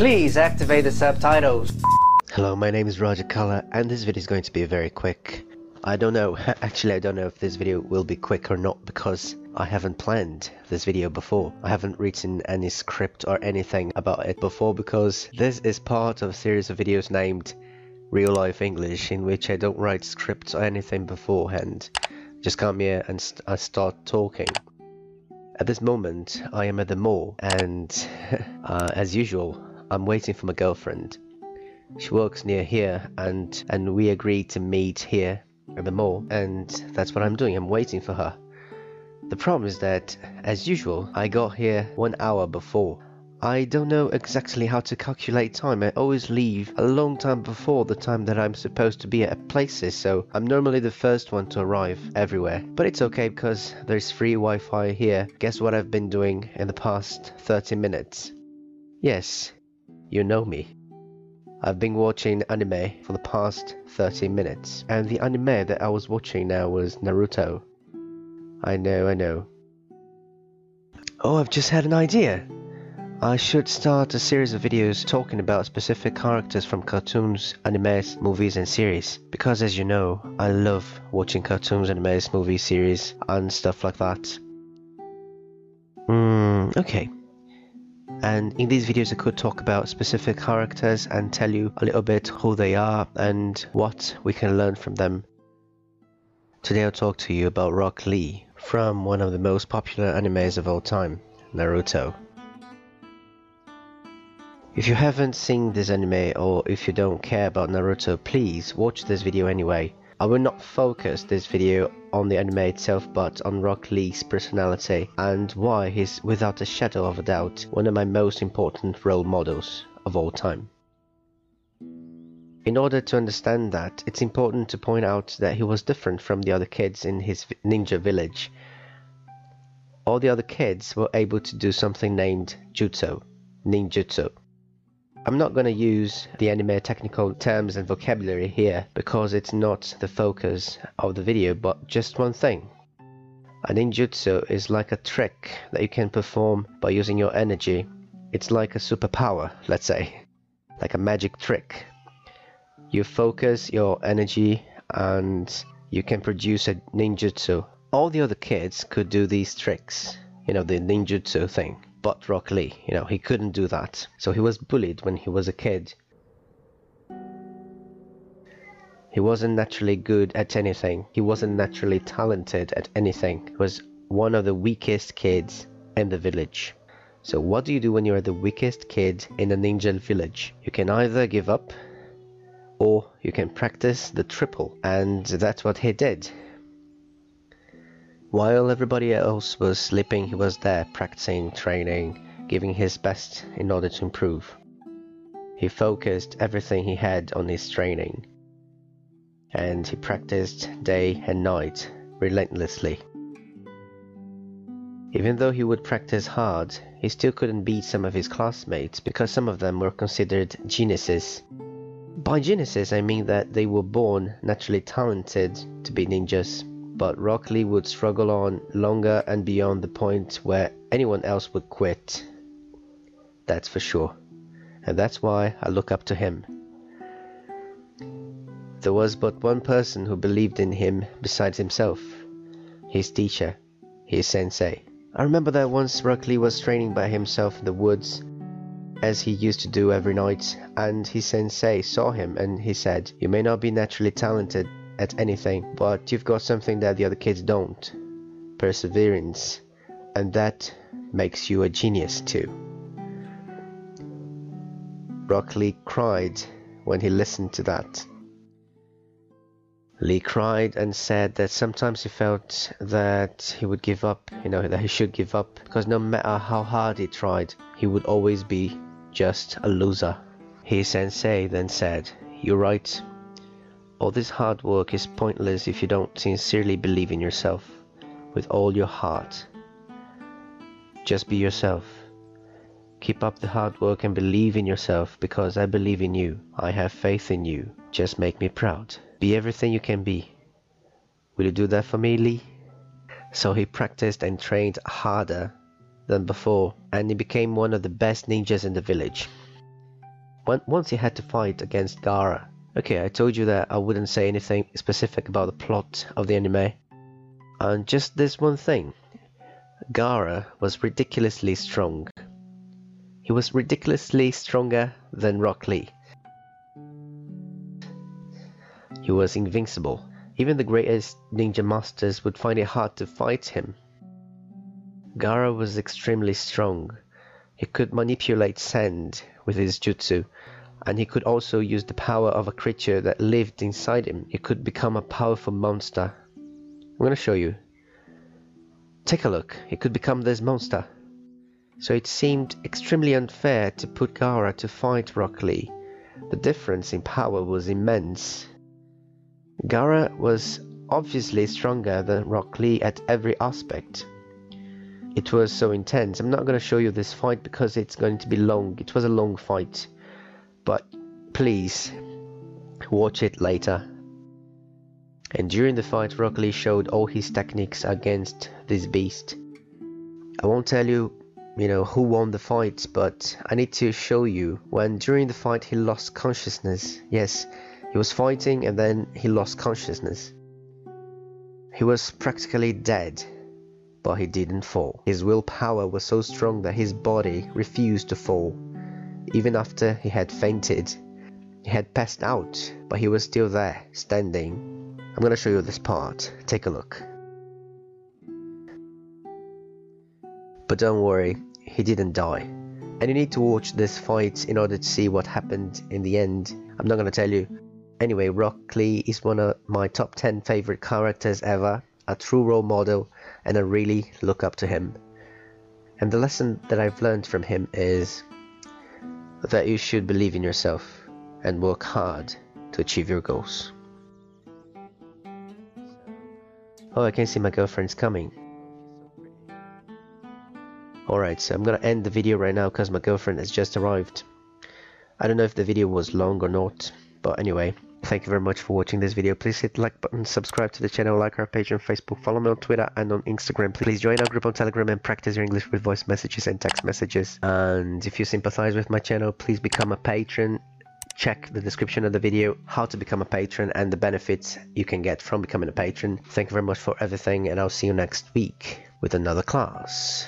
Please activate the subtitles. Hello, my name is Roger Color, and this video is going to be very quick. I don't know, actually I don't know if this video will be quick or not because I haven't planned this video before. I haven't written any script or anything about it before because this is part of a series of videos named Real Life English in which I don't write scripts or anything beforehand. Just come here and st I start talking. At this moment, I am at the mall and uh, as usual, I'm waiting for my girlfriend. She works near here and and we agreed to meet here at the mall and that's what I'm doing. I'm waiting for her. The problem is that, as usual, I got here one hour before. I don't know exactly how to calculate time. I always leave a long time before the time that I'm supposed to be at places, so I'm normally the first one to arrive everywhere. But it's okay because there's free Wi-Fi here. Guess what I've been doing in the past 30 minutes? Yes, you know me. I've been watching anime for the past 30 minutes, and the anime that I was watching now was Naruto. I know, I know. Oh, I've just had an idea! I should start a series of videos talking about specific characters from cartoons, animes, movies and series. Because as you know, I love watching cartoons, animes, movies, series and stuff like that. Hmm, okay and in these videos I could talk about specific characters and tell you a little bit who they are and what we can learn from them. Today I'll talk to you about Rock Lee from one of the most popular animes of all time, Naruto. If you haven't seen this anime or if you don't care about Naruto, please watch this video anyway. I will not focus this video on the anime itself but on Rock Lee's personality and why he's without a shadow of a doubt one of my most important role models of all time. In order to understand that, it's important to point out that he was different from the other kids in his ninja village. All the other kids were able to do something named jutsu, ninjutsu. I'm not going to use the anime technical terms and vocabulary here because it's not the focus of the video but just one thing. A ninjutsu is like a trick that you can perform by using your energy. It's like a superpower, let's say. Like a magic trick. You focus your energy and you can produce a ninjutsu. All the other kids could do these tricks, you know, the ninjutsu thing but Rock Lee. You know, he couldn't do that. So he was bullied when he was a kid. He wasn't naturally good at anything. He wasn't naturally talented at anything. He was one of the weakest kids in the village. So what do you do when you're the weakest kid in a ninja village? You can either give up or you can practice the triple. And that's what he did. While everybody else was sleeping, he was there practicing, training, giving his best in order to improve. He focused everything he had on his training, and he practiced day and night relentlessly. Even though he would practice hard, he still couldn't beat some of his classmates because some of them were considered geniuses. By geniuses, I mean that they were born naturally talented to be ninjas but Rock Lee would struggle on longer and beyond the point where anyone else would quit. That's for sure. And that's why I look up to him. There was but one person who believed in him besides himself. His teacher, his sensei. I remember that once Rock Lee was training by himself in the woods, as he used to do every night, and his sensei saw him and he said, You may not be naturally talented, at anything, but you've got something that the other kids don't perseverance, and that makes you a genius too. Rock Lee cried when he listened to that. Lee cried and said that sometimes he felt that he would give up, you know, that he should give up, because no matter how hard he tried, he would always be just a loser. His sensei then said, You're right, all this hard work is pointless if you don't sincerely believe in yourself with all your heart. Just be yourself. Keep up the hard work and believe in yourself because I believe in you. I have faith in you. Just make me proud. Be everything you can be. Will you do that for me, Lee? So he practiced and trained harder than before and he became one of the best ninjas in the village. once he had to fight against Gaara. Okay, I told you that I wouldn't say anything specific about the plot of the anime. And just this one thing. Gaara was ridiculously strong. He was ridiculously stronger than Rock Lee. He was invincible. Even the greatest ninja masters would find it hard to fight him. Gaara was extremely strong. He could manipulate sand with his jutsu, and he could also use the power of a creature that lived inside him. He could become a powerful monster. I'm gonna show you. Take a look, he could become this monster. So it seemed extremely unfair to put Gaara to fight Rock Lee. The difference in power was immense. Gaara was obviously stronger than Rock Lee at every aspect. It was so intense. I'm not to show you this fight because it's going to be long. It was a long fight. But please, watch it later. And during the fight, Rock Lee showed all his techniques against this beast. I won't tell you, you know, who won the fight, but I need to show you when during the fight he lost consciousness. Yes, he was fighting and then he lost consciousness. He was practically dead but he didn't fall. His willpower was so strong that his body refused to fall. Even after he had fainted, he had passed out, but he was still there, standing. I'm gonna show you this part. Take a look. But don't worry, he didn't die. And you need to watch this fight in order to see what happened in the end. I'm not gonna tell you. Anyway, Rock Lee is one of my top 10 favorite characters ever, a true role model, and I really look up to him. And the lesson that I've learned from him is that you should believe in yourself and work hard to achieve your goals. Oh, I can see my girlfriend's coming. Alright, so I'm gonna end the video right now because my girlfriend has just arrived. I don't know if the video was long or not, but anyway, Thank you very much for watching this video. Please hit the like button, subscribe to the channel, like our page on Facebook, follow me on Twitter and on Instagram. Please join our group on Telegram and practice your English with voice messages and text messages. And if you sympathize with my channel, please become a patron. Check the description of the video how to become a patron and the benefits you can get from becoming a patron. Thank you very much for everything and I'll see you next week with another class.